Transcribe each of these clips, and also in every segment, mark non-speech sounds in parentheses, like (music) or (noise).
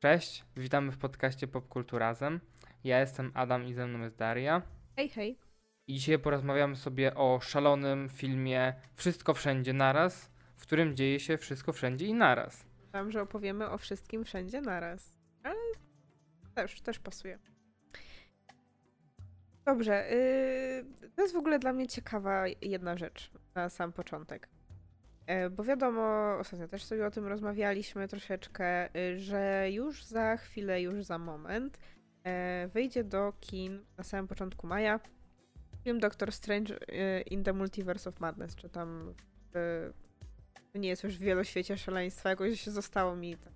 Cześć, witamy w podcaście Popkulturazem. Ja jestem Adam i ze mną jest Daria. Hej, hej. I dzisiaj porozmawiamy sobie o szalonym filmie Wszystko Wszędzie Naraz, w którym dzieje się wszystko wszędzie i naraz. Myślałam, że opowiemy o wszystkim wszędzie naraz. Ale też, też pasuje. Dobrze. Yy, to jest w ogóle dla mnie ciekawa jedna rzecz na sam początek. E, Bo wiadomo, ostatnio też sobie o tym rozmawialiśmy troszeczkę, y, że już za chwilę, już za moment e, wyjdzie do kin na samym początku maja film Doctor Strange y, in the Multiverse of Madness, czy tam y, nie jest już w wieloświecie szaleństwa, jakoś zostało mi tak.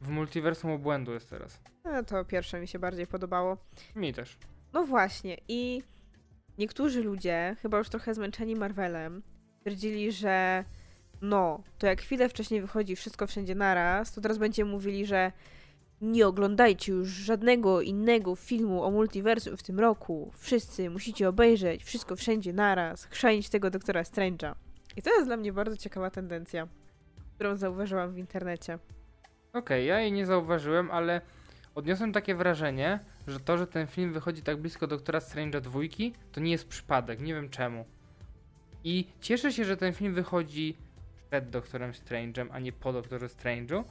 W multiversum obłędu jest teraz. No, to pierwsze mi się bardziej podobało. Mi też. No właśnie, i niektórzy ludzie, chyba już trochę zmęczeni Marvelem, twierdzili, że no, to jak chwilę wcześniej wychodzi wszystko wszędzie naraz, to teraz będziemy mówili, że nie oglądajcie już żadnego innego filmu o multiversum w tym roku. Wszyscy musicie obejrzeć wszystko wszędzie naraz, chrzanić tego doktora Strange'a. I to jest dla mnie bardzo ciekawa tendencja, którą zauważyłam w internecie. Okej, ja jej nie zauważyłem, ale odniosłem takie wrażenie, że to, że ten film wychodzi tak blisko Doktora Strange'a dwójki, to nie jest przypadek, nie wiem czemu. I cieszę się, że ten film wychodzi przed Doktorem Strange'em, a nie po Doktorze Strange'u,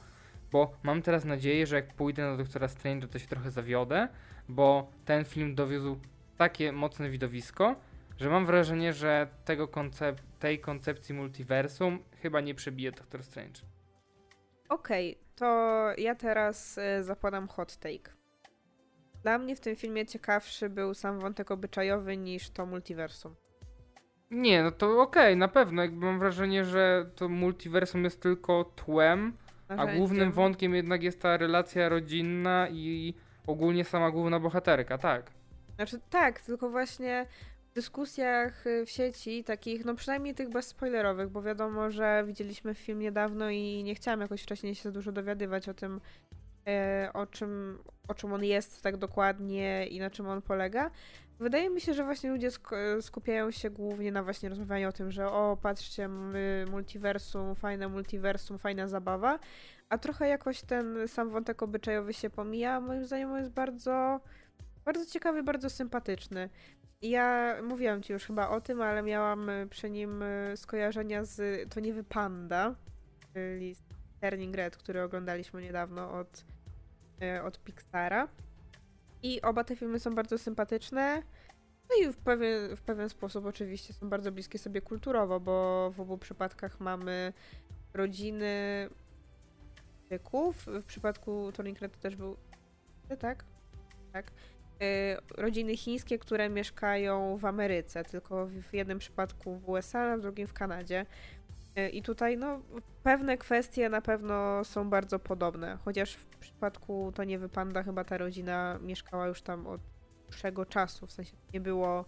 bo mam teraz nadzieję, że jak pójdę na Doktora Strange'a, to się trochę zawiodę, bo ten film dowiózł takie mocne widowisko, że mam wrażenie, że tego koncep- tej koncepcji multiversum chyba nie przebije Doktor Strange. Okej, to ja teraz y, zakładam hot take. Dla mnie w tym filmie ciekawszy był sam wątek obyczajowy niż to multiversum. Nie, no to okej, na pewno. Jakby mam wrażenie, że to multiversum jest tylko tłem, a głównym wątkiem jednak jest ta relacja rodzinna i ogólnie sama główna bohaterka, tak. Znaczy tak, tylko właśnie w dyskusjach y, w sieci, takich, no przynajmniej tych bezspoilerowych, bo wiadomo, że widzieliśmy film niedawno i nie chciałam jakoś wcześniej się za dużo dowiadywać o tym, e, o, czym, o czym on jest tak dokładnie i na czym on polega. Wydaje mi się, że właśnie ludzie sk- skupiają się głównie na właśnie rozmawianiu o tym, że o, patrzcie, multiversum, fajne multiversum, fajna zabawa, a trochę jakoś ten sam wątek obyczajowy się pomija, moim zdaniem jest bardzo, bardzo ciekawy, bardzo sympatyczny. Ja mówiłam ci już chyba o tym, ale miałam przy nim y, skojarzenia z To nie wy panda, czyli Turning Red, który oglądaliśmy niedawno od, y, od Pixara. I oba te filmy są bardzo sympatyczne. No i w pewien, w pewien sposób oczywiście są bardzo bliskie sobie kulturowo, bo w obu przypadkach mamy rodziny tyków. W przypadku Turning Red to też był... Tak? Tak. Y, rodziny chińskie, które mieszkają w Ameryce, tylko w jednym przypadku w USA, a w drugim w Kanadzie. Y, I tutaj no, pewne kwestie na pewno są bardzo podobne, chociaż w przypadku to nie wypanda, chyba ta rodzina mieszkała już tam od dłuższego czasu, w sensie nie było.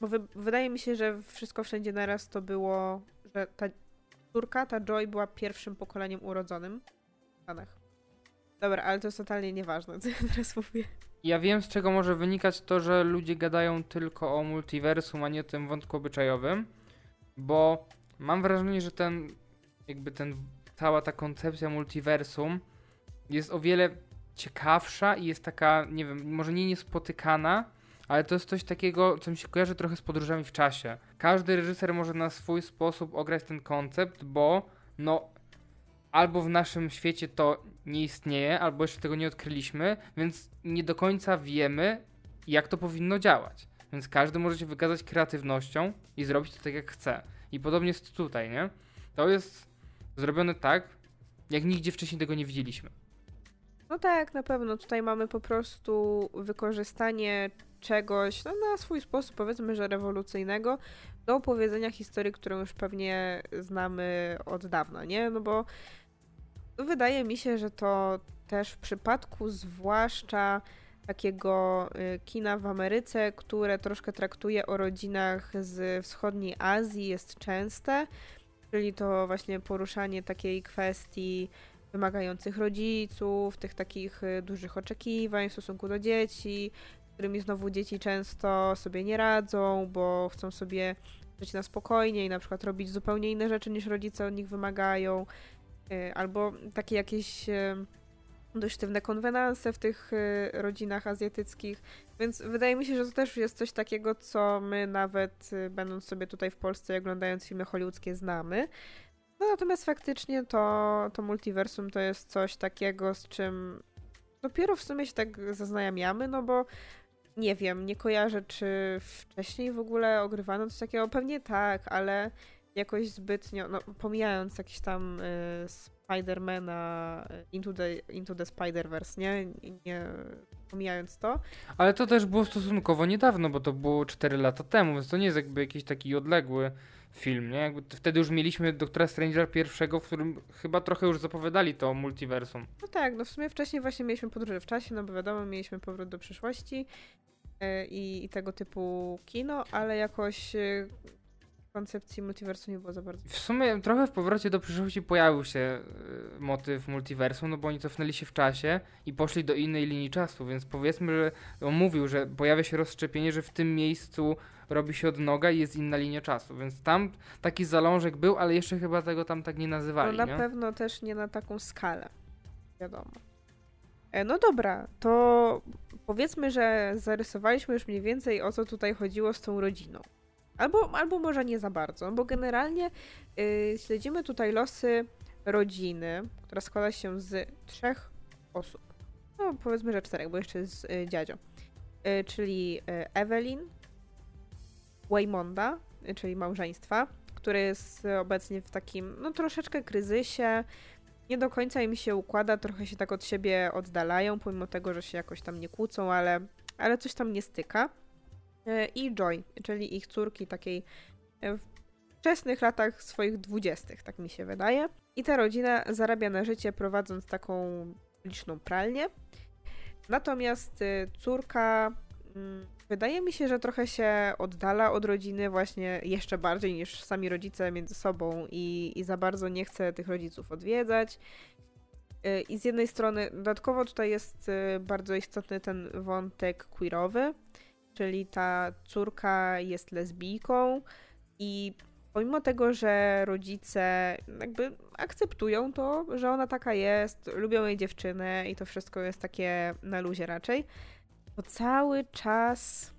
Bo wy, wydaje mi się, że wszystko wszędzie naraz to było, że ta córka, ta Joy była pierwszym pokoleniem urodzonym w Stanach. Dobra, ale to jest totalnie nieważne, co ja teraz mówię. Ja wiem, z czego może wynikać to, że ludzie gadają tylko o multiversum, a nie tym wątku obyczajowym, bo mam wrażenie, że ten, jakby ten, cała ta koncepcja multiversum jest o wiele ciekawsza i jest taka, nie wiem, może nie niespotykana, ale to jest coś takiego, co mi się kojarzy trochę z podróżami w czasie. Każdy reżyser może na swój sposób ograć ten koncept, bo no albo w naszym świecie to nie istnieje, albo jeszcze tego nie odkryliśmy, więc nie do końca wiemy, jak to powinno działać. Więc każdy może się wykazać kreatywnością i zrobić to tak, jak chce. I podobnie jest tutaj, nie? To jest zrobione tak, jak nigdzie wcześniej tego nie widzieliśmy. No tak, na pewno. Tutaj mamy po prostu wykorzystanie czegoś no, na swój sposób, powiedzmy, że rewolucyjnego, do opowiedzenia historii, którą już pewnie znamy od dawna, nie? No bo wydaje mi się, że to też w przypadku zwłaszcza takiego y, kina w Ameryce, które troszkę traktuje o rodzinach z wschodniej Azji, jest częste, czyli to właśnie poruszanie takiej kwestii wymagających rodziców, tych takich y, dużych oczekiwań w stosunku do dzieci, z którymi znowu dzieci często sobie nie radzą, bo chcą sobie żyć na spokojnie i na przykład robić zupełnie inne rzeczy niż rodzice od nich wymagają, Y, albo takie jakieś dość sztywne konwenanse w tych y, rodzinach azjatyckich, więc wydaje mi się, że to też jest coś takiego, co my nawet y, będąc sobie tutaj w Polsce i oglądając filmy hollywoodzkie znamy. No natomiast faktycznie to, to multiversum to jest coś takiego, z czym dopiero w sumie się tak zaznajamiamy, no bo nie wiem, nie kojarzę, czy wcześniej w ogóle ogrywano coś takiego. Pewnie tak, ale jakoś zbytnio, no pomijając jakiś tam y, Spidermana y, Into the, into the Spider-Verse, nie? nie? Pomijając to. Ale to też było stosunkowo niedawno, bo to było 4 lata temu, więc to nie jest jakby jakiś taki odległy film, nie? Jakby wtedy już mieliśmy Doktora Strangera pierwszego, w którym chyba trochę już zapowiadali to multiversum. No tak, no w sumie wcześniej właśnie mieliśmy podróże w czasie, no bo wiadomo, mieliśmy powrót do przyszłości yy, i, i, tego typu kino, ale jakoś yy, koncepcji multiversu nie było za bardzo. W sumie trochę w powrocie do przyszłości pojawił się y, motyw multiversu, no bo oni cofnęli się w czasie i poszli do innej linii czasu, więc powiedzmy, że on mówił, że pojawia się rozszczepienie, że w tym miejscu robi się odnoga i jest inna linia czasu, więc tam taki zalążek był, ale jeszcze chyba tego tam tak nie nazywali. No na nie? pewno też nie na taką skalę, wiadomo. E, no dobra, to powiedzmy, że zarysowaliśmy już mniej więcej o co tutaj chodziło z tą rodziną. Albo, albo może nie za bardzo, bo generalnie yy, śledzimy tutaj losy rodziny, która składa się z trzech osób. No powiedzmy, że czterech, bo jeszcze jest yy, dziadzio. Yy, czyli Evelyn, Waymonda, czyli małżeństwa, które jest obecnie w takim, no troszeczkę kryzysie. Nie do końca im się układa, trochę się tak od siebie oddalają, pomimo tego, że się jakoś tam nie kłócą, ale, ale coś tam nie styka. E, i Joy, czyli ich córki takiej e, w wczesnych latach swoich dwudziestych, tak mi się wydaje. I ta rodzina zarabia na życie prowadząc taką liczną pralnię. Natomiast e, córka mm, wydaje mi się, że trochę się oddala od rodziny właśnie jeszcze bardziej niż sami rodzice między sobą i, i za bardzo nie chce tych rodziców odwiedzać. I z jednej strony, dodatkowo tutaj jest bardzo istotny ten wątek queerowy, czyli ta córka jest lesbijką i pomimo tego, że rodzice jakby akceptują to, że ona taka jest, lubią jej dziewczynę i to wszystko jest takie na luzie raczej, to cały czas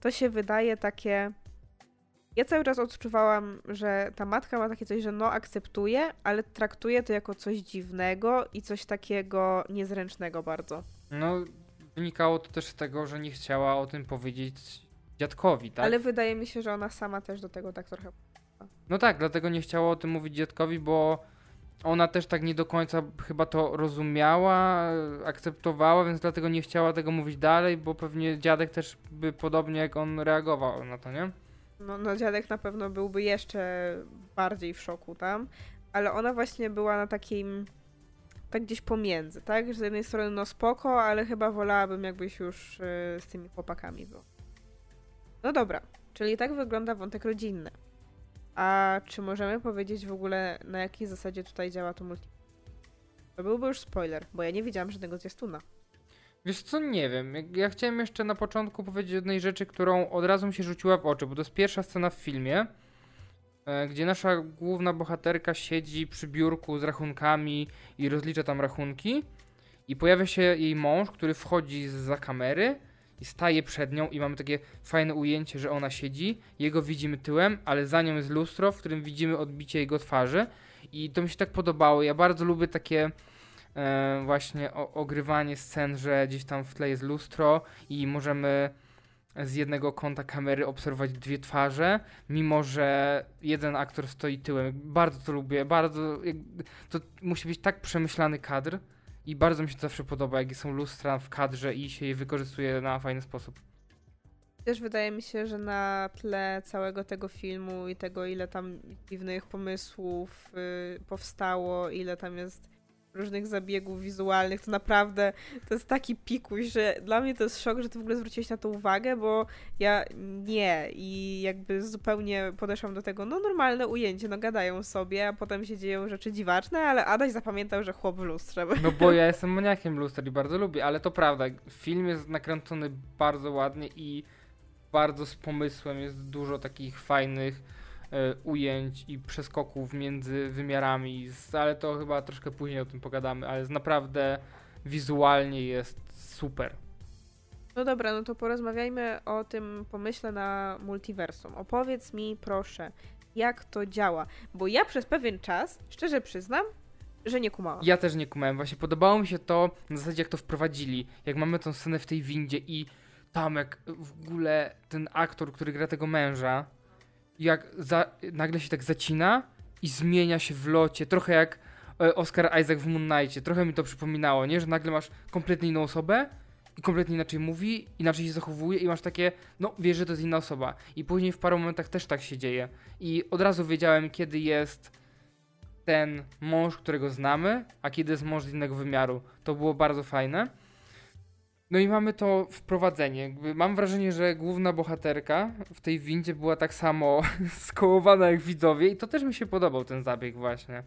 to się wydaje takie. Ja cały czas odczuwałam, że ta matka ma takie coś, że no akceptuje, ale traktuje to jako coś dziwnego i coś takiego niezręcznego bardzo. No, Wynikało to też z tego, że nie chciała o tym powiedzieć dziadkowi, tak? Ale wydaje mi się, że ona sama też do tego tak trochę. No tak, dlatego nie chciała o tym mówić dziadkowi, bo ona też tak nie do końca chyba to rozumiała, akceptowała, więc dlatego nie chciała tego mówić dalej, bo pewnie dziadek też by podobnie jak on reagował na to, nie? No, no dziadek na pewno byłby jeszcze bardziej w szoku tam, ale ona właśnie była na takim tak gdzieś pomiędzy, tak? Że z jednej strony no spoko, ale chyba wolałabym jakbyś już yy, z tymi chłopakami był. No dobra, czyli tak wygląda wątek rodzinny. A czy możemy powiedzieć w ogóle na jakiej zasadzie tutaj działa to multi? To byłby już spoiler, bo ja nie widziałam żadnego zwiastuna. Wiesz co, nie wiem. Ja chciałem jeszcze na początku powiedzieć jednej rzeczy, którą od razu mi się rzuciła w oczy, bo to jest pierwsza scena w filmie, E, gdzie nasza główna bohaterka siedzi przy biurku z rachunkami i rozlicza tam rachunki. I pojawia się jej mąż, który wchodzi za kamery i staje przed nią i mamy takie fajne ujęcie, że ona siedzi, jego widzimy tyłem, ale za nią jest lustro, w którym widzimy odbicie jego twarzy i to mi się tak podobało. Ja bardzo lubię takie e, właśnie o, ogrywanie scen, że gdzieś tam w tle jest lustro i możemy z jednego kąta kamery obserwować dwie twarze, mimo że jeden aktor stoi tyłem. Bardzo to lubię, bardzo. To musi być tak przemyślany kadr i bardzo mi się to zawsze podoba, jak są lustra w kadrze i się je wykorzystuje na fajny sposób. Też wydaje mi się, że na tle całego tego filmu i tego, ile tam dziwnych pomysłów yy, powstało, ile tam jest różnych zabiegów wizualnych, to naprawdę to jest taki pikuś, że dla mnie to jest szok, że ty w ogóle zwróciłeś na to uwagę, bo ja nie i jakby zupełnie podeszłam do tego, no normalne ujęcie, no gadają sobie, a potem się dzieją rzeczy dziwaczne, ale Adaś zapamiętał, że chłop w lustrze. (laughs) No bo ja jestem maniakiem luster i bardzo lubię, ale to prawda, film jest nakręcony bardzo ładnie i bardzo z pomysłem, jest dużo takich fajnych ujęć i przeskoków między wymiarami, ale to chyba troszkę później o tym pogadamy, ale naprawdę wizualnie jest super. No dobra, no to porozmawiajmy o tym pomyśle na multiversum. Opowiedz mi proszę, jak to działa, bo ja przez pewien czas, szczerze przyznam, że nie kumałam. Ja też nie kumałem. Właśnie podobało mi się to na zasadzie, jak to wprowadzili. Jak mamy tą scenę w tej windzie i tam jak w ogóle ten aktor, który gra tego męża, jak za, nagle się tak zacina i zmienia się w locie. Trochę jak e, Oscar Isaac w Moon Knightie. Trochę mi to przypominało, nie? Że nagle masz kompletnie inną osobę i kompletnie inaczej mówi, inaczej się zachowuje i masz takie, no wiesz, że to jest inna osoba. I później w paru momentach też tak się dzieje. I od razu wiedziałem, kiedy jest ten mąż, którego znamy, a kiedy jest mąż z innego wymiaru. To było bardzo fajne. No i mamy to wprowadzenie. Mam wrażenie, że główna bohaterka w tej windzie była tak samo (laughs) skołowana jak widzowie i to też mi się podobał ten zabieg właśnie.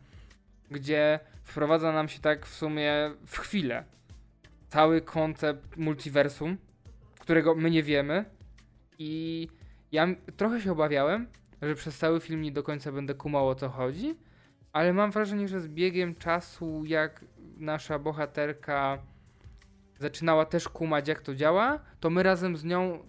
Gdzie wprowadza nam się tak w sumie w chwilę cały koncept multiversum, którego my nie wiemy i ja trochę się obawiałem, że przez cały film nie do końca będę kumał o co chodzi, ale mam wrażenie, że z biegiem czasu, jak nasza bohaterka zaczynała też kumać, jak to działa, to my razem z nią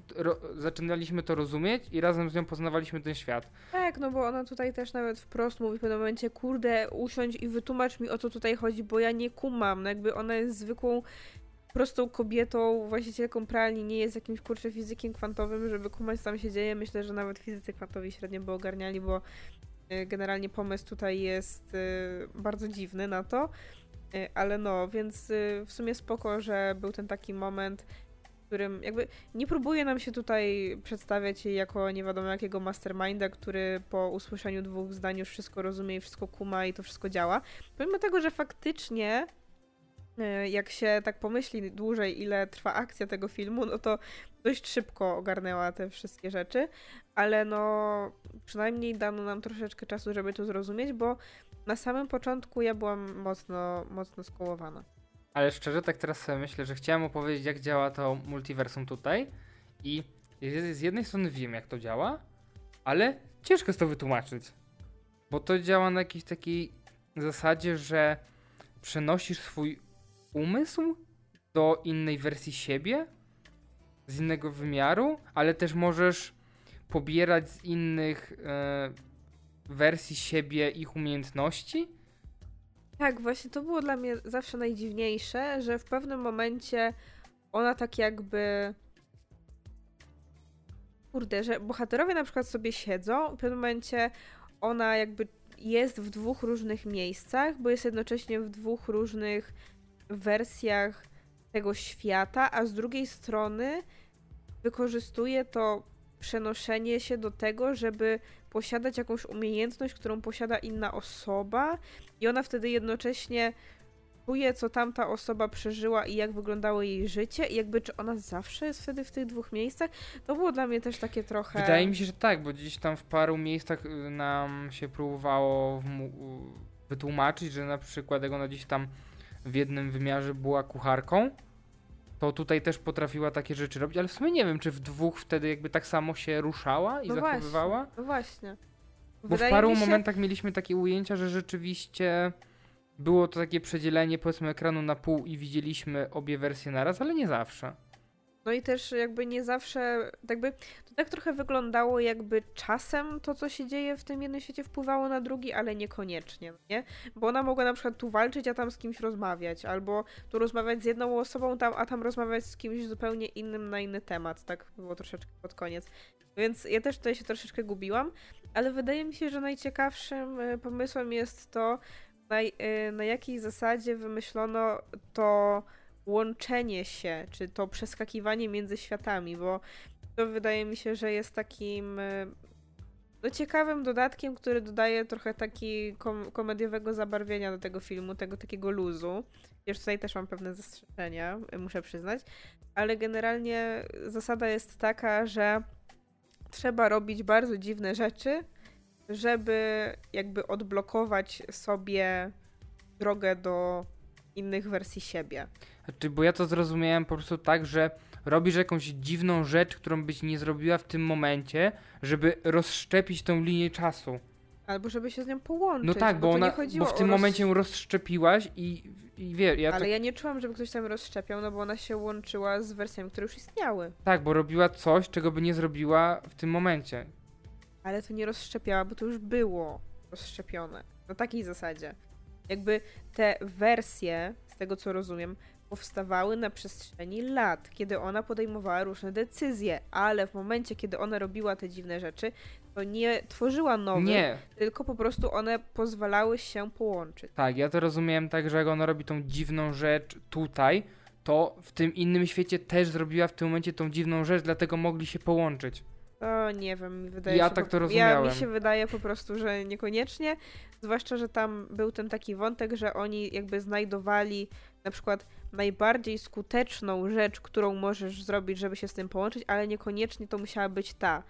zaczynaliśmy to rozumieć i razem z nią poznawaliśmy ten świat. Tak, no bo ona tutaj też nawet wprost mówi w pewnym momencie, kurde, usiądź i wytłumacz mi o co tutaj chodzi, bo ja nie kumam. No jakby ona jest zwykłą prostą kobietą, właścicielką pralni, nie jest jakimś kurczę fizykiem kwantowym, żeby kumać co tam się dzieje. Myślę, że nawet fizycy kwantowi średnio by ogarniali, bo y, generalnie pomysł tutaj jest y, bardzo dziwny na to. Y, ale no, więc w sumie spoko, że był ten taki moment, w którym jakby nie próbuje nam się tutaj przedstawiać jako nie wiadomo jakiego masterminda, który po usłyszeniu dwóch zdań już wszystko rozumie i wszystko kuma i to wszystko działa. Pomimo tego, że faktycznie jak się tak pomyśli dłużej, ile trwa akcja tego filmu, no to dość szybko ogarnęła te wszystkie rzeczy, ale no przynajmniej dano nam troszeczkę czasu, żeby to zrozumieć, bo na samym początku ja byłam mocno, mocno skołowana. Ale szczerze, tak teraz sobie myślę, że chciałem opowiedzieć, jak działa to multiversum tutaj i z jednej strony wiem, jak to działa, ale ciężko jest to wytłumaczyć, bo to działa na jakiejś takiej zasadzie, że przenosisz swój umysł do innej wersji siebie, z innego wymiaru, ale też możesz pobierać z innych e, wersji siebie ich umiejętności. Tak, właśnie to było dla mnie zawsze najdziwniejsze, że w pewnym momencie ona tak jakby. Kurde, że bohaterowie na przykład sobie siedzą, w pewnym momencie ona jakby jest w dwóch różnych miejscach, bo jest jednocześnie w dwóch różnych wersjach tego świata, a z drugiej strony wykorzystuje to przenoszenie się do tego, żeby posiadać jakąś umiejętność, którą posiada inna osoba, i ona wtedy jednocześnie czuje, co tamta osoba przeżyła i jak wyglądało jej życie, i jakby czy ona zawsze jest wtedy w tych dwóch miejscach. To było dla mnie też takie trochę. Wydaje mi się, że tak, bo gdzieś tam w paru miejscach y, nam się próbowało wytłumaczyć, że na przykład jak ona gdzieś tam w jednym wymiarze była kucharką, to tutaj też potrafiła takie rzeczy robić, ale w sumie nie wiem, czy w dwóch wtedy jakby tak samo się ruszała i no zachowywała. Właśnie, no właśnie. Bo w paru się... momentach mieliśmy takie ujęcia, że rzeczywiście było to takie przedzielenie powiedzmy ekranu na pół i widzieliśmy obie wersje naraz, ale nie zawsze. No i też jakby nie zawsze, jakby to tak trochę wyglądało, jakby czasem to, co się dzieje w tym jednym świecie wpływało na drugi, ale niekoniecznie, nie? Bo ona mogła na przykład tu walczyć, a tam z kimś rozmawiać, albo tu rozmawiać z jedną osobą, tam, a tam rozmawiać z kimś zupełnie innym na inny temat, tak było troszeczkę pod koniec. Więc ja też tutaj się troszeczkę gubiłam, ale wydaje mi się, że najciekawszym e, pomysłem jest to, na, e, na jakiej zasadzie wymyślono to łączenie się, czy to przeskakiwanie między światami, bo to wydaje mi się, że jest takim e, no, ciekawym dodatkiem, który dodaje trochę taki kom komediowego zabarwienia do tego filmu, tego takiego luzu. Już tutaj też mam pewne zastrzeżenia, muszę przyznać, ale generalnie zasada jest taka, że trzeba robić bardzo dziwne rzeczy, żeby jakby odblokować sobie drogę do innych wersji siebie. Znaczy, bo ja to zrozumiałem po prostu tak, że robisz jakąś dziwną rzecz, którą byś nie zrobiła w tym momencie, żeby rozszczepić tą linię czasu. Albo żeby się z nią połączyć. No tak, bo, to ona, bo w tym roz- momencie ją rozszczepiłaś i, i wie, ja Ale tak, ja nie czułam, żeby ktoś tam rozszczepiał, no bo ona się łączyła z wersjami, które już istniały. tak, bo robiła coś, czego by nie zrobiła w tym momencie. Ale to nie rozszczepiała, bo to już było rozszczepione. Na takiej zasadzie. Jakby te wersje, z tego co rozumiem, powstawały na przestrzeni lat, kiedy ona podejmowała różne decyzje, ale w momencie, kiedy ona robiła te dziwne rzeczy, to nie tworzyła nowych, Nie, tylko po prostu one pozwalały się połączyć. tak, ja to rozumiałem tak, że jak ona robi tą dziwną rzecz tutaj, to w tym innym świecie też zrobiła w tym momencie tą dziwną rzecz, dlatego mogli się połączyć. O, nie wiem, mi wydaje Ja się... tak po- to Ja, rozumiałem. mi się wydaje po prostu, że niekoniecznie, zwłaszcza, że tam był ten taki wątek, że oni jakby znajdowali na przykład najbardziej skuteczną rzecz, którą możesz zrobić, żeby się z tym połączyć, ale niekoniecznie to musiała być ta.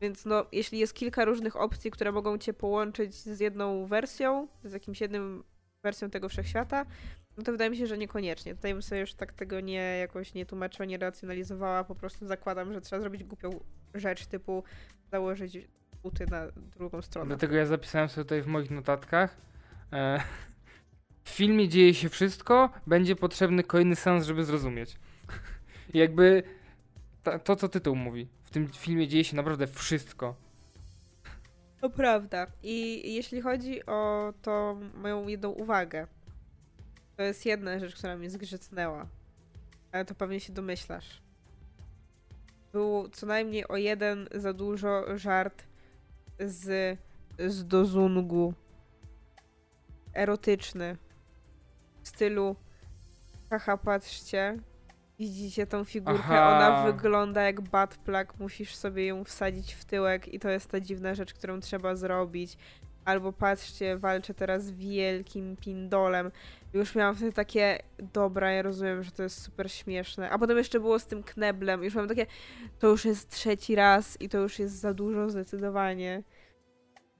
Więc no, jeśli jest kilka różnych opcji, które mogą cię połączyć z jedną wersją, z jakimś jednym wersją tego wszechświata, no to wydaje mi się, że niekoniecznie. Tutaj bym sobie już tak tego nie jakoś nie tłumaczyła, nie racjonalizowała, po prostu zakładam, że trzeba zrobić głupią rzecz typu założyć buty na drugą stronę. Dlatego ja zapisałem sobie tutaj w moich notatkach. E, w filmie dzieje się wszystko, będzie potrzebny kolejny sens, żeby zrozumieć. (laughs) Jakby ta, to, co tytuł mówi. W tym filmie dzieje się naprawdę wszystko. To prawda. I jeśli chodzi o to moją jedną uwagę, to jest jedna rzecz, która mnie zgrzytnęła. Ale to pewnie się domyślasz. Był co najmniej o jeden za dużo żart z, z dozungu. Erotyczny. W stylu haha, patrzcie. Widzicie tą figurkę, Aha. ona wygląda jak butt plug, musisz sobie ją wsadzić w tyłek i to jest ta dziwna rzecz, którą trzeba zrobić. Albo patrzcie, walczę teraz z wielkim pindolem. Już miałam wtedy takie, dobra, ja rozumiem, że to jest super śmieszne. A potem jeszcze było z tym kneblem. Już mam takie, to już jest trzeci raz i to już jest za dużo zdecydowanie.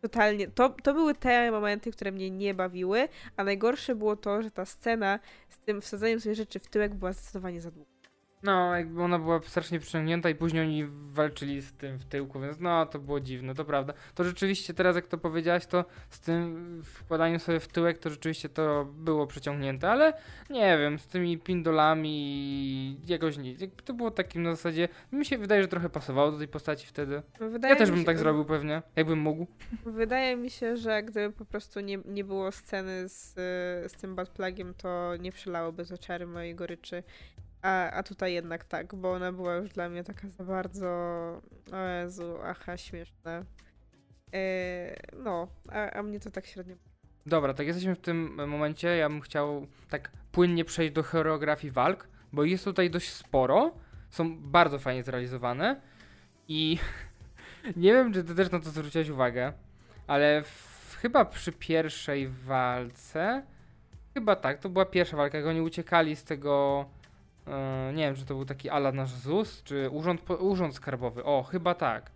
Totalnie. To, to były te momenty, które mnie nie bawiły, a najgorsze było to, że ta scena z tym wsadzeniem sobie rzeczy w tyłek była zdecydowanie za długa. No, jakby ona była strasznie przyciągnięta i później oni walczyli z tym w tyłku, więc no, to było dziwne, to prawda. To rzeczywiście teraz, jak to powiedziałaś, to z tym wkładaniem sobie w tyłek, to rzeczywiście to było przyciągnięte, ale nie wiem, z tymi pindolami jakoś nic. Jakby to było takim na zasadzie, mi się wydaje, że trochę pasowało do tej postaci wtedy. Wydaje Ja też bym się- tak zrobił pewnie, jakbym mógł. Wydaje mi się, że gdyby po prostu nie, nie było sceny z, z tym Batplagiem, to nie przelałoby z oczary mojej goryczy. A, a tutaj jednak tak, bo ona była już dla mnie taka za bardzo. O Jezu, aha, śmieszna. Yy, no, a, a mnie to tak średnio. Dobra, tak jesteśmy w tym momencie. Ja bym chciał tak płynnie przejść do choreografii walk, bo jest tutaj dość sporo. Są bardzo fajnie zrealizowane i (laughs) nie wiem, czy ty też na to zwróciłeś uwagę, ale w, chyba przy pierwszej walce, chyba tak, to była pierwsza walka, jak oni uciekali z tego, nie wiem, czy to był taki ala nasz ZUS, czy urząd, urząd skarbowy, o, chyba tak.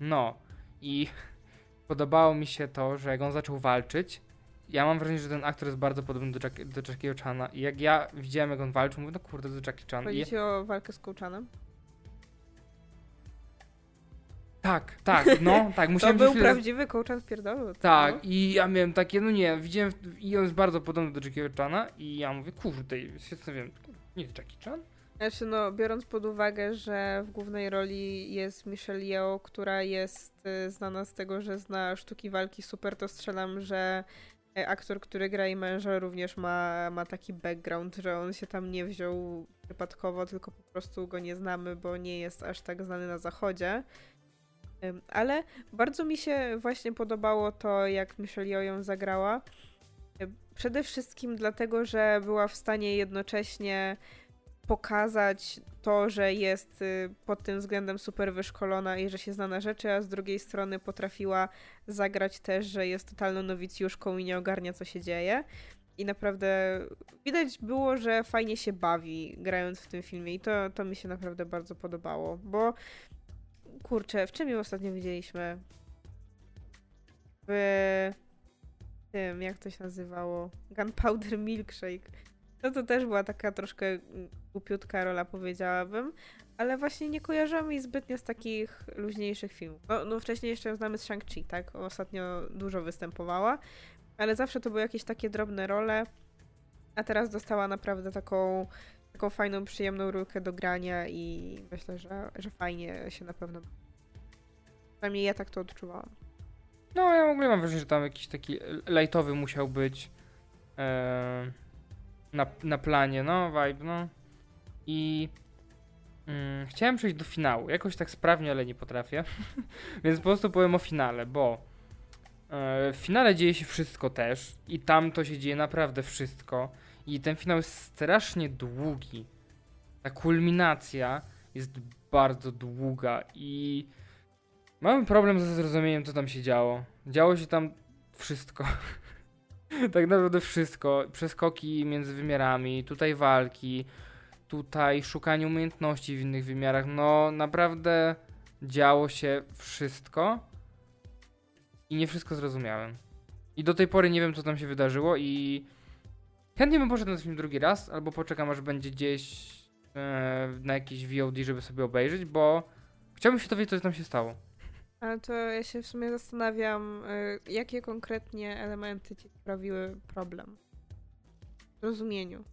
No i (laughs) podobało mi się to, że jak on zaczął walczyć, ja mam wrażenie, że ten aktor jest bardzo podobny do, Jack, do Chana i jak ja widziałem, jak on walczył, mówię, no kurde, to Jackie Chan. Chodzi o walkę z Kołczanem? tak, tak, no, (laughs) tak, To musiałem był chwilę- prawdziwy Kołczan pierdolu. to Tak, no. i ja miałem takie, no nie, widziałem, i on jest bardzo podobny do Jackiego Chana i ja mówię, kurde, się zastanawiam, nie Jackie Chan? Znaczy, no, biorąc pod uwagę, że w głównej roli jest Michelle Yeoh, która jest y, znana z tego, że zna sztuki walki super, to strzelam, że e, aktor, który gra jej męża, również ma, ma taki background, że on się tam nie wziął przypadkowo, tylko po prostu go nie znamy, bo nie jest aż tak znany na zachodzie. Ale bardzo mi się właśnie podobało to, jak Michelle Yeoh ją zagrała. Przede wszystkim dlatego, że była w stanie jednocześnie pokazać to, że jest y, pod tym względem super wyszkolona i że się zna na rzeczy, a z drugiej strony potrafiła zagrać też, że jest totalną nowicjuszką i nie ogarnia, co się dzieje. I naprawdę widać było, że fajnie się bawi grając w tym filmie i to, to mi się naprawdę bardzo podobało, bo kurczę, w czym ją ostatnio widzieliśmy? W tym, jak to się nazywało? Gunpowder Milkshake. No to też była taka troszkę głupiutka rola, powiedziałabym. Ale właśnie nie kojarzyłam jej zbytnio z takich luźniejszych filmów. No, no wcześniej jeszcze ją znamy z Shang-Chi, tak? Ostatnio dużo występowała. Ale zawsze to były jakieś takie drobne role. A teraz dostała naprawdę taką, taką fajną, przyjemną rulkę do grania i myślę, że, że fajnie się na pewno. Przynajmniej ja tak to odczuwałam. No, ja w ogóle mam wrażenie, że tam jakiś taki lightowy musiał być e, na, na planie, no, vibe, no. I mm, chciałem przejść do finału. Jakoś tak sprawnie, ale nie potrafię. (laughs) Więc po prostu powiem o finale, bo e, w finale dzieje się wszystko też i tam to się dzieje naprawdę wszystko. I ten finał jest strasznie długi. Ta kulminacja jest bardzo długa i Mamy problem ze zrozumieniem, co tam się działo. Działo się tam wszystko. (laughs) tak naprawdę wszystko. Przeskoki między wymiarami, tutaj walki, tutaj szukanie umiejętności w innych wymiarach. No, naprawdę działo się wszystko. I nie wszystko zrozumiałem. I do tej pory nie wiem, co tam się wydarzyło i chętnie bym poszedł na ten film drugi raz, albo poczekam, aż będzie gdzieś e, na jakiś VOD, żeby sobie obejrzeć, bo chciałbym się dowiedzieć, co tam się stało. Ale to ja się w sumie zastanawiam, y, jakie konkretnie elementy ci sprawiły problem w rozumieniu.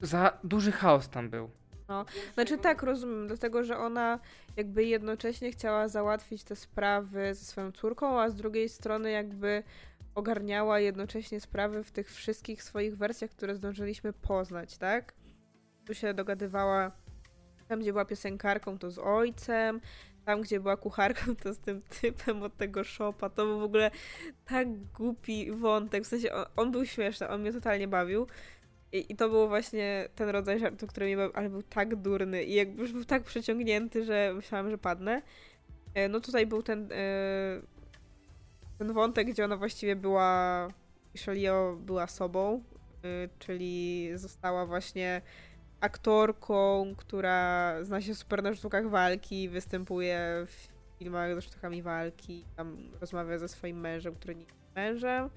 Za duży chaos tam był. No, znaczy tak, rozumiem, dlatego że ona jakby jednocześnie chciała załatwić te sprawy ze swoją córką, a z drugiej strony jakby ogarniała jednocześnie sprawy w tych wszystkich swoich wersjach, które zdążyliśmy poznać, tak? Tu się dogadywała, tam gdzie była piosenkarką, to z ojcem, tam, gdzie była kucharką, (laughs) to z tym typem od tego shopa. To był w ogóle tak głupi wątek. W sensie on, on był śmieszny, on mnie totalnie bawił. I, I, to był właśnie ten rodzaj żartu, który mnie bawił, ale był tak durny i jakby już był tak przeciągnięty, że myślałam, że padnę. E, no tutaj był ten, e, ten wątek, gdzie ona właściwie była, Michelio była sobą, e, czyli została właśnie aktorką, która zna się super na sztukach walki, występuje w filmach ze sztukami walki, tam rozmawia ze swoim mężem, który nie jest mężem.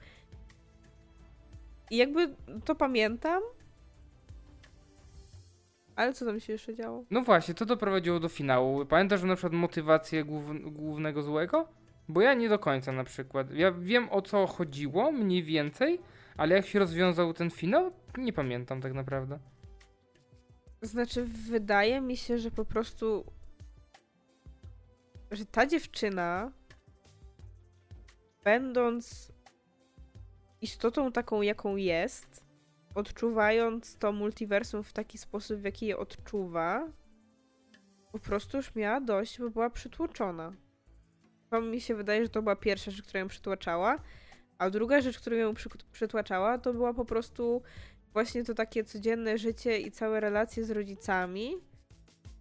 I jakby to pamiętam. Ale co tam się jeszcze działo? No właśnie, to doprowadziło do finału. Pamiętasz na przykład motywację głów, głównego złego? Bo ja nie do końca na przykład. Ja wiem o co chodziło, mniej więcej, ale jak się rozwiązał ten finał, nie pamiętam tak naprawdę. Znaczy, wydaje mi się, że po prostu. że ta dziewczyna, będąc istotą taką, jaką jest, odczuwając to multiversum w taki sposób, w jaki je odczuwa, po prostu już miała dość, bo była przytłoczona. To mi się wydaje, że to była pierwsza rzecz, która ją przytłaczała, a druga rzecz, która ją przy, przytłaczała, to była po prostu właśnie to takie codzienne życie i całe relacje z rodzicami,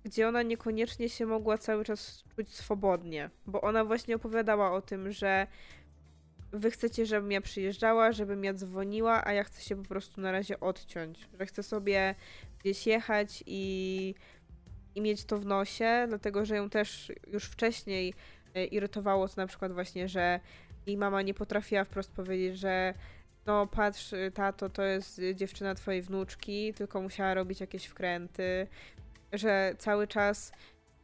gdzie ona niekoniecznie się mogła cały czas czuć swobodnie, bo ona właśnie opowiadała o tym, że wy chcecie, żebym ja przyjeżdżała, żebym ja dzwoniła, a ja chcę się po prostu na razie odciąć, że chcę sobie gdzieś jechać i, i mieć to w nosie, dlatego że ją też już wcześniej e, irytowało to na przykład właśnie, że jej mama nie potrafiła wprost powiedzieć, że no patrz, y, tato, to jest dziewczyna twojej wnuczki, tylko musiała robić jakieś wkręty, że cały czas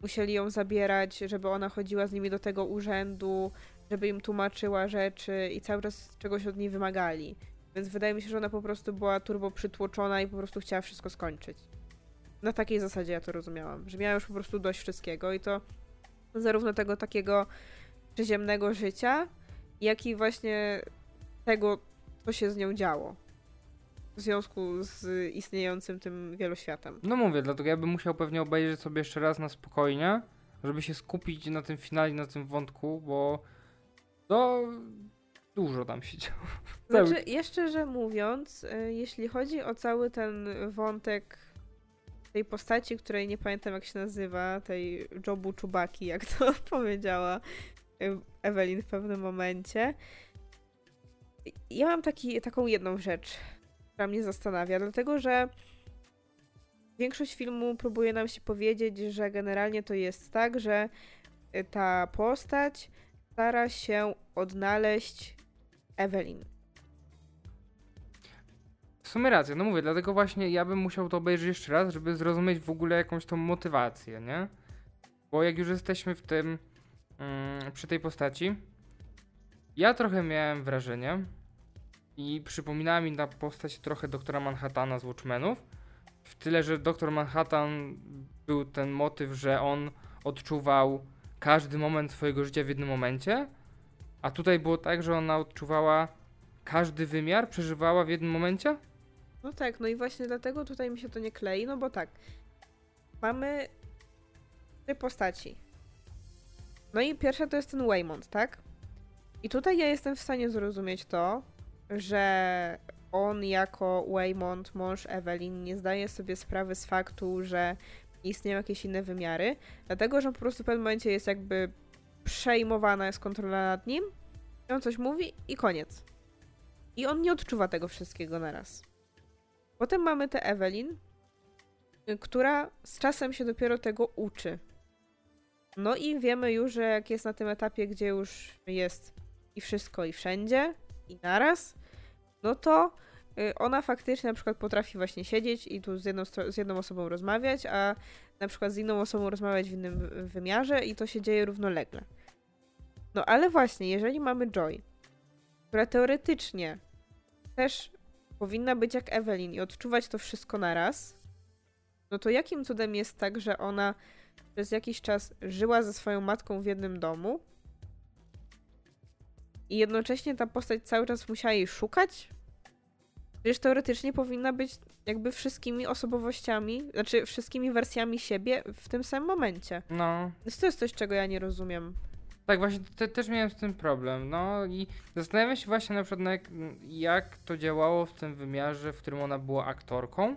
musieli ją zabierać, żeby ona chodziła z nimi do tego urzędu, żeby im tłumaczyła rzeczy i cały czas czegoś od niej wymagali. Więc wydaje mi się, że ona po prostu była turbo przytłoczona i po prostu chciała wszystko skończyć. Na takiej zasadzie ja to rozumiałam, że miała już po prostu dość wszystkiego i to zarówno tego takiego przyziemnego życia, jak i właśnie tego co się z nią działo. W związku z istniejącym tym wieloświatem. No mówię, dlatego ja bym musiał pewnie obejrzeć sobie jeszcze raz na spokojnie, żeby się skupić na tym finale, na tym wątku, bo to dużo tam się działo. (laughs) Znaczy, jeszcze że mówiąc, y, jeśli chodzi o cały ten wątek tej postaci, której nie pamiętam jak się nazywa, tej Jobu Czubaki, jak to (laughs) powiedziała y, Evelyn w pewnym momencie, ja mam taki, taką jedną rzecz, która mnie zastanawia, dlatego że większość filmu próbuje nam się powiedzieć, że generalnie to jest tak, że y, ta postać stara się odnaleźć Evelyn. sumie racja, no mówię, dlatego właśnie ja bym musiał to obejrzeć jeszcze raz, żeby zrozumieć w ogóle jakąś tą motywację, nie? Bo jak już jesteśmy w tym, mm, przy tej postaci, ja trochę miałem wrażenie i przypominała mi ta postać trochę doktora Manhattana z Watchmenów, w tyle, że doktor Manhattan był ten motyw, że on odczuwał każdy moment swojego życia w jednym momencie, a tutaj było tak, że ona odczuwała każdy wymiar, przeżywała w jednym momencie? No tak, no i właśnie dlatego tutaj mi się to nie klei, no bo tak, mamy trzy postaci. No i pierwsza to jest ten Waymond, tak? I tutaj ja jestem w stanie zrozumieć to, że on jako Waymond, mąż Evelyn, nie zdaje sobie sprawy z faktu, że istnieją jakieś inne wymiary, dlatego że on po prostu w pewnym momencie jest jakby przejmowana jest kontrola nad nim, on coś mówi i koniec. I on nie odczuwa tego wszystkiego naraz. Potem mamy tę Evelyn, która z czasem się dopiero tego uczy. No i wiemy już, że jak jest na tym etapie, gdzie już jest i wszystko i wszędzie i naraz, no to y, ona faktycznie na przykład potrafi właśnie siedzieć i tu z jedną, z jedną osobą rozmawiać, a na przykład z inną osobą rozmawiać w innym wymiarze i to się dzieje równolegle. No ale właśnie, jeżeli mamy Joy, która teoretycznie też powinna być jak Evelyn i odczuwać to wszystko naraz, no to jakim cudem jest tak, że ona przez jakiś czas żyła ze swoją matką w jednym domu i jednocześnie ta postać cały czas musiała jej szukać? Przecież teoretycznie powinna być jakby wszystkimi osobowościami, znaczy wszystkimi wersjami siebie w tym samym momencie. No. Więc to jest coś, czego ja nie rozumiem. Tak, właśnie te, też miałem z tym problem. No i zastanawiam się właśnie na przykład, jak, jak to działało w tym wymiarze, w którym ona była aktorką,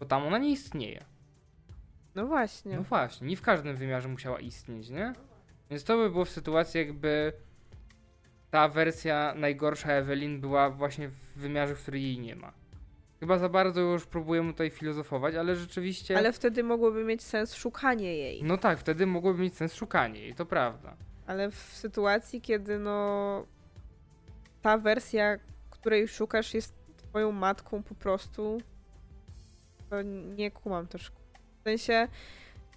bo tam ona nie istnieje. No właśnie. No właśnie, nie w każdym wymiarze musiała istnieć, nie? Więc to by było w sytuacji, jakby ta wersja najgorsza Evelyn była właśnie w wymiarze, w którym jej nie ma. Chyba za bardzo już próbujemy tutaj filozofować, ale rzeczywiście. Ale wtedy mogłoby mieć sens szukanie jej. No tak, wtedy mogłoby mieć sens szukanie jej, to prawda. Ale w sytuacji, kiedy no ta wersja, której szukasz, jest twoją matką po prostu, to nie kumam też. W sensie,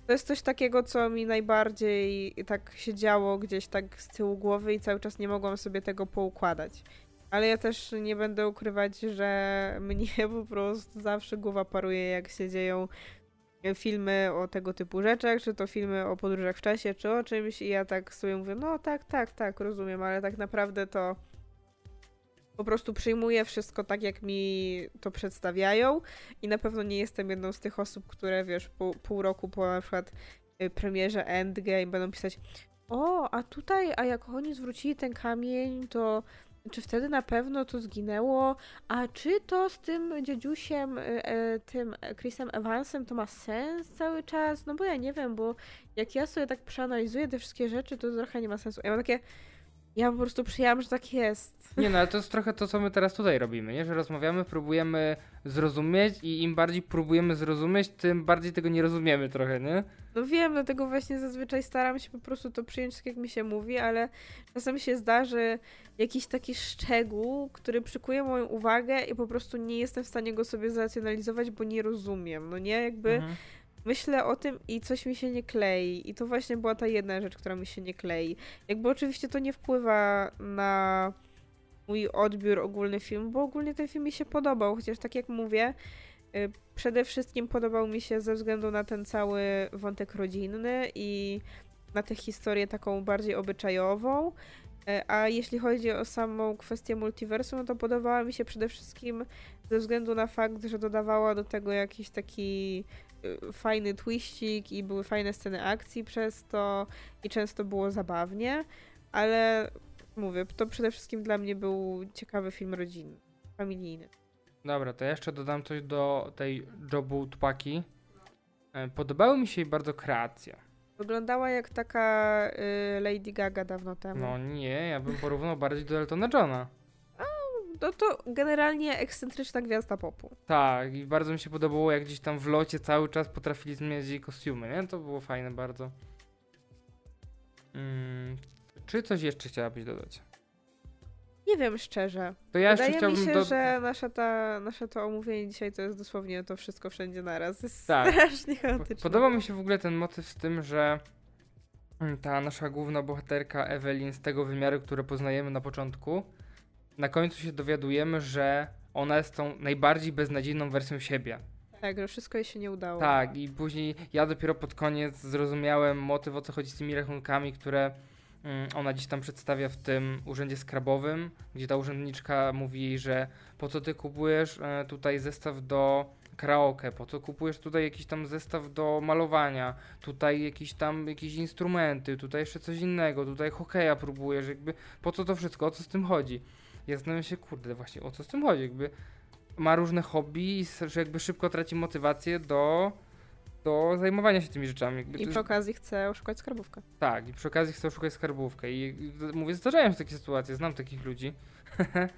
to jest coś takiego, co mi najbardziej tak się działo gdzieś tak z tyłu głowy i cały czas nie mogłam sobie tego poukładać. Ale ja też nie będę ukrywać, że (laughs) mnie po prostu zawsze głowa paruje, jak się dzieją filmy o tego typu rzeczach, czy to filmy o podróżach w czasie, czy o czymś i ja tak sobie mówię, no tak, tak, tak, rozumiem, ale tak naprawdę to po prostu przyjmuję wszystko tak, jak mi to przedstawiają i na pewno nie jestem jedną z tych osób, które, wiesz, pół, pół roku po na przykład y, premierze Endgame będą pisać o, a tutaj, a jak oni zwrócili ten kamień, to czy wtedy na pewno to zginęło? A czy to z tym dziedziusiem, e, e tym Chrisem Evansem, to ma sens cały czas? No bo ja nie wiem, bo jak ja sobie tak przeanalizuję te wszystkie rzeczy, to trochę nie ma sensu. Ja mam takie, ja po prostu przyjęłam, że tak jest. Nie no, ale to jest trochę to, co my teraz tutaj robimy, nie? Że rozmawiamy, próbujemy zrozumieć i im bardziej próbujemy zrozumieć, tym bardziej tego nie rozumiemy trochę, nie? No wiem, dlatego właśnie zazwyczaj staram się po prostu to przyjąć tak, jak mi się mówi, ale czasem się zdarzy jakiś taki szczegół, który przykuje moją uwagę i po prostu nie jestem w stanie go sobie zracjonalizować, bo nie rozumiem, no nie? Jakby mhm. Myślę o tym i coś mi się nie klei i to właśnie była ta jedna rzecz, która mi się nie klei. Jakby oczywiście to nie wpływa na mój odbiór ogólny filmu, bo ogólnie ten film mi się podobał, chociaż tak jak mówię, y, przede wszystkim podobał mi się ze względu na ten cały wątek rodzinny i na tę historię taką bardziej obyczajową. Y, a jeśli chodzi o samą kwestię multiversum, no to podobała mi się przede wszystkim ze względu na fakt, że dodawała do tego jakiś taki fajny twistik i były fajne sceny akcji przez to i często było zabawnie, ale mówię, to przede wszystkim dla mnie był ciekawy film rodzinny, familijny. Dobra, to jeszcze dodam coś do tej Jobu Tupaki. E, podobały mi się jej bardzo kreacje. Wyglądała jak taka y, Lady Gaga dawno temu. No nie, ja bym porównał bardziej do Eltona Johna. No to generalnie ekscentryczna gwiazda popu. Tak, i bardzo mi się podobało, jak gdzieś tam w locie cały czas potrafili zmieniać jej kostiumy, nie? To było fajne bardzo. Mm, czy coś jeszcze chciałabyś dodać? Nie wiem szczerze. To ja jeszcze Wydaje mi chciałbym się, do... że nasza ta, nasze to omówienie dzisiaj to jest dosłownie to wszystko wszędzie naraz. Jest Tak. strasznie chaotyczne. Podoba mi się w ogóle ten motyw z tym, że mm, ta nasza główna bohaterka Evelyn z tego wymiaru, które poznajemy na początku, na końcu się dowiadujemy, że ona jest tą najbardziej beznadziejną wersją siebie. Tak, że wszystko jej się nie udało. Tak, i później ja dopiero pod koniec zrozumiałem motyw, o co chodzi z tymi rachunkami, które mm, ona gdzieś tam przedstawia w tym urzędzie skrabowym, gdzie ta urzędniczka mówi jej, że po co ty kupujesz e, tutaj zestaw do karaoke, po co kupujesz tutaj jakiś tam zestaw do malowania, tutaj jakieś tam jakieś instrumenty, tutaj jeszcze coś innego, tutaj hokeja próbujesz, jakby po co to wszystko, o co z tym chodzi? Ja zastanawiam się, kurde, właśnie o co z tym chodzi, jakby ma różne hobby że jakby szybko traci motywację do, do zajmowania się tymi rzeczami. Jakby I przy okazji chce oszukać skarbówkę. tak, i przy okazji chcę oszukać skarbówkę. I mówię, zdarzają się takie sytuacje, znam takich ludzi. (laughs)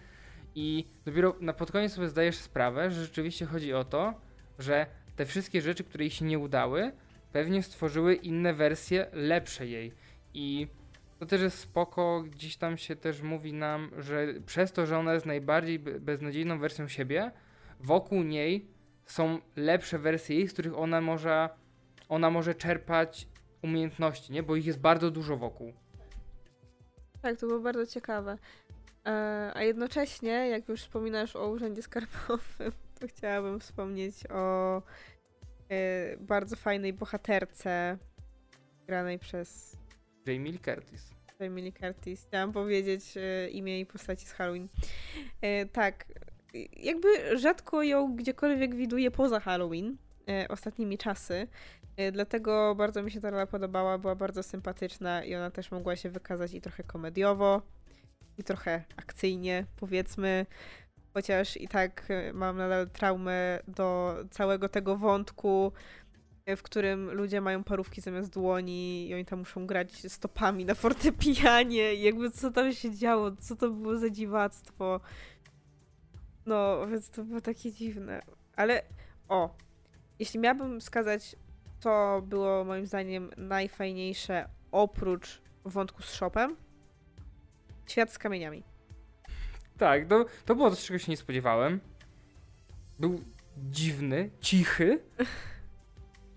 I dopiero na pod koniec sobie zdajesz sprawę, że rzeczywiście chodzi o to, że te wszystkie rzeczy, które jej się nie udały, pewnie stworzyły inne wersje lepsze jej. I to też jest spoko, gdzieś tam się też mówi nam, że przez to, że ona jest najbardziej be- beznadziejną wersją siebie, wokół niej są lepsze wersje jej, z których ona może, ona może czerpać umiejętności, nie? Bo ich jest bardzo dużo wokół. Tak, to było bardzo ciekawe. E, a jednocześnie, jak już wspominasz o Urzędzie Skarbowym, (laughs) to chciałabym wspomnieć o e, bardzo fajnej bohaterce granej przez Jamie Lee Curtis. Lee Curtis. Chciałam powiedzieć e, imię i postaci z Halloween. E, tak, jakby rzadko ją gdziekolwiek widuję poza Halloween e, ostatnimi czasy. Dlatego bardzo mi się ta rola podobała, była bardzo sympatyczna i ona też mogła się wykazać i trochę komediowo, i trochę akcyjnie, powiedzmy. Chociaż i tak mam nadal traumę do całego tego wątku, w którym ludzie mają parówki zamiast dłoni i oni tam muszą grać stopami na fortepianie i jakby co tam się działo, co to było za dziwactwo. No, więc to było takie dziwne. Ale o, jeśli miałabym wskazać, co było moim zdaniem najfajniejsze oprócz wątku z shopem, świat z kamieniami. Tak, to, to było coś, czego się nie spodziewałem. Był dziwny, cichy (laughs)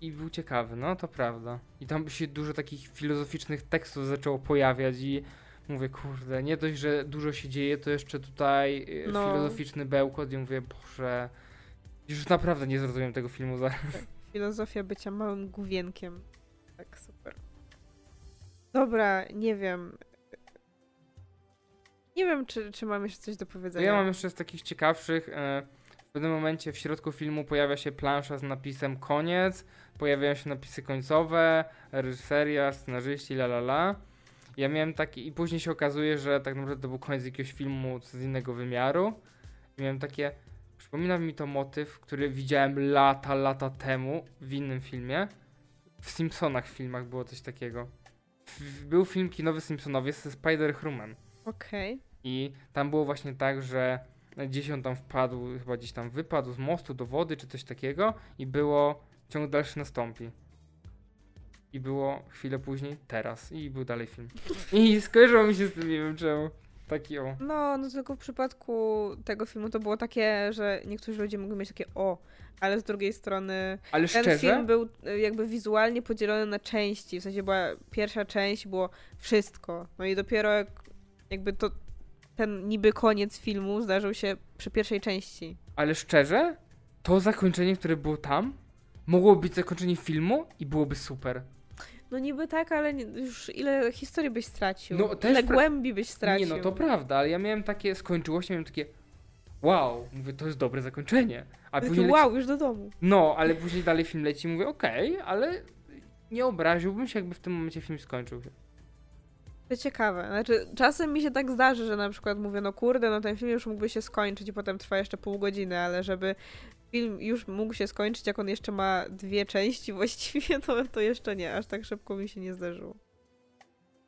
i był ciekawy, no to prawda. I tam się dużo takich filozoficznych tekstów zaczęło pojawiać i mówię, kurde, nie dość, że dużo się dzieje, to jeszcze tutaj e, No. filozoficzny bełkot i mówię, boże, już naprawdę nie zrozumiem tego filmu za... Filozofia bycia małym główienkiem. Tak, super. Dobra, nie wiem. Nie wiem, czy, czy mam jeszcze coś do powiedzenia. ja mam jeszcze z takich ciekawszych. E, w pewnym momencie w środku filmu pojawia się plansza z napisem koniec, pojawiają się napisy końcowe, reżyseria, scenarzyści, la la la. Ja miałem taki, i później się okazuje, że tak naprawdę to był koniec jakiegoś filmu z innego wymiaru. I miałem takie, przypomina mi to motyw, który widziałem lata, lata temu w innym filmie. W Simpsonach filmach było coś takiego. Był film kinowy Simpsonowie ze Spider-Human. Okej. I tam było właśnie tak, że gdzieś on tam wpadł, chyba gdzieś tam wypadł z mostu do wody czy coś takiego i było ciąg dalszy nastąpi. I było chwilę później, teraz. I był dalej film. I skojarzyło mi się z tym, nie wiem czemu. Taki o. No, no tylko w przypadku tego filmu to było takie, że niektórzy ludzie mogli mieć takie o, ale z drugiej strony Ale ten szczerze, film był y, jakby wizualnie podzielony na części. W sensie była pierwsza część, było wszystko. No i dopiero jak, jakby to ten niby koniec filmu zdarzył się przy pierwszej części. ale szczerze, to zakończenie, które było tam, mogło być zakończeniem filmu i byłoby super. No niby tak, ale już ile historii byś stracił? No, ile głębi byś stracił? Nie no, to prawda, ale ja miałem takie, skończyło się, miałem takie wow, mówię, to jest dobre zakończenie. A później leci- wow, już do domu. No, ale później dalej film leci i mówię, okej, ale nie obraziłbym się, jakby w tym momencie film skończył się. To ciekawe. Znaczy, czasem mi się tak zdarzy, że na przykład mówię, no kurde, no ten film już mógłby się skończyć i potem trwa jeszcze pół godziny, ale żeby film już mógł się skończyć, jak on jeszcze ma dwie części (laughs) właściwie, to, to jeszcze nie. Aż tak szybko mi się nie zdarzyło.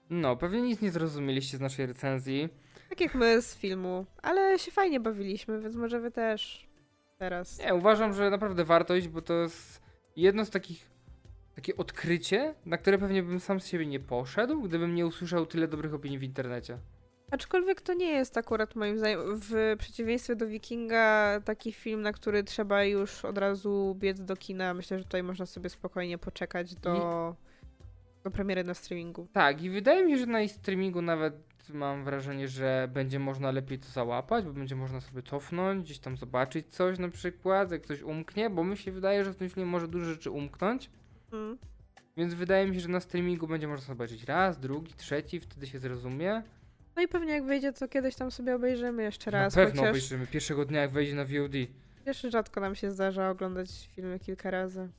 No, pewnie nic nie zrozumieliście z naszej recenzji. Tak jak my z filmu, ale się fajnie bawiliśmy, więc może wy też teraz. Nie, uważam, że naprawdę warto iść, bo to jest jedno z takich, takie odkrycie, na które pewnie bym sam z siebie nie poszedł, gdybym nie usłyszał tyle dobrych opinii w internecie. Aczkolwiek to nie jest akurat moim zdaniem, w przeciwieństwie do Wikinga, taki film, na który trzeba już od razu biec do kina. Myślę, że tutaj można sobie spokojnie poczekać do, do premiery na streamingu. Tak, i wydaje mi się, że na streamingu nawet mam wrażenie, że będzie można lepiej to załapać, bo będzie można sobie cofnąć, gdzieś tam zobaczyć coś na przykład, jak coś umknie, bo mi się wydaje, że w tym filmie może dużo rzeczy umknąć. Mm. Więc wydaje mi się, że na streamingu będzie można zobaczyć raz, drugi, trzeci, wtedy się zrozumie. No i pewnie jak wyjdzie, to kiedyś tam sobie obejrzymy jeszcze raz. na pewno chociaż obejrzymy pierwszego dnia, jak wejdzie na VOD. Wiesz, rzadko nam się zdarza oglądać filmy kilka razy.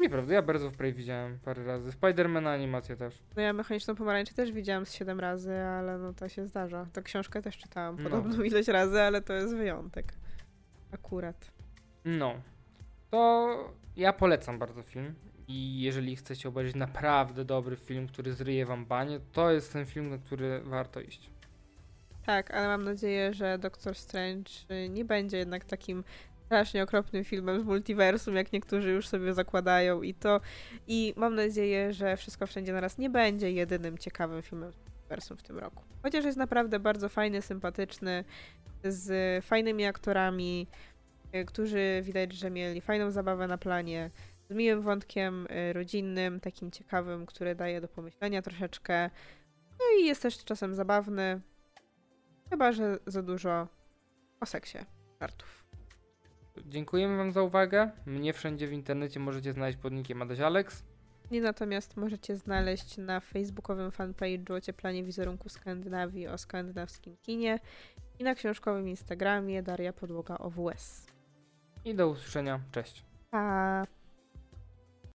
Nieprawda, ja bardzo w Prey widziałem parę razy. Spidermana animację też. No ja Mechaniczną Pomarańczę też widziałam z 7 razy, ale no to się zdarza. To książkę też czytałam No. podobną (laughs) ilość razy, ale to jest wyjątek. Akurat. No. To ja polecam bardzo film. I jeżeli chcecie obejrzeć naprawdę dobry film, który zryje wam banie, to jest ten film, na który warto iść. Tak, ale mam nadzieję, że Doctor Strange y, nie będzie jednak takim strasznie okropnym filmem z multiversum, jak niektórzy już sobie zakładają i to i mam nadzieję, że Wszystko Wszędzie Naraz nie będzie jedynym ciekawym filmem z multiversum w tym roku. Chociaż jest naprawdę bardzo fajny, sympatyczny, z fajnymi aktorami, którzy widać, że mieli fajną zabawę na planie, z miłym wątkiem y, rodzinnym, takim ciekawym, który daje do pomyślenia troszeczkę. No i jest też czasem zabawny, Chyba, że za dużo o seksie żartów. Dziękujemy wam za uwagę. Mnie wszędzie w internecie możecie znaleźć pod nickiem Adaś Alex. Nie natomiast możecie znaleźć na facebookowym fanpage'u Ocieplanie wizerunku Skandynawii o skandynawskim kinie i na książkowym Instagramie Daria Podłoga OWS. I do usłyszenia. Cześć. Pa!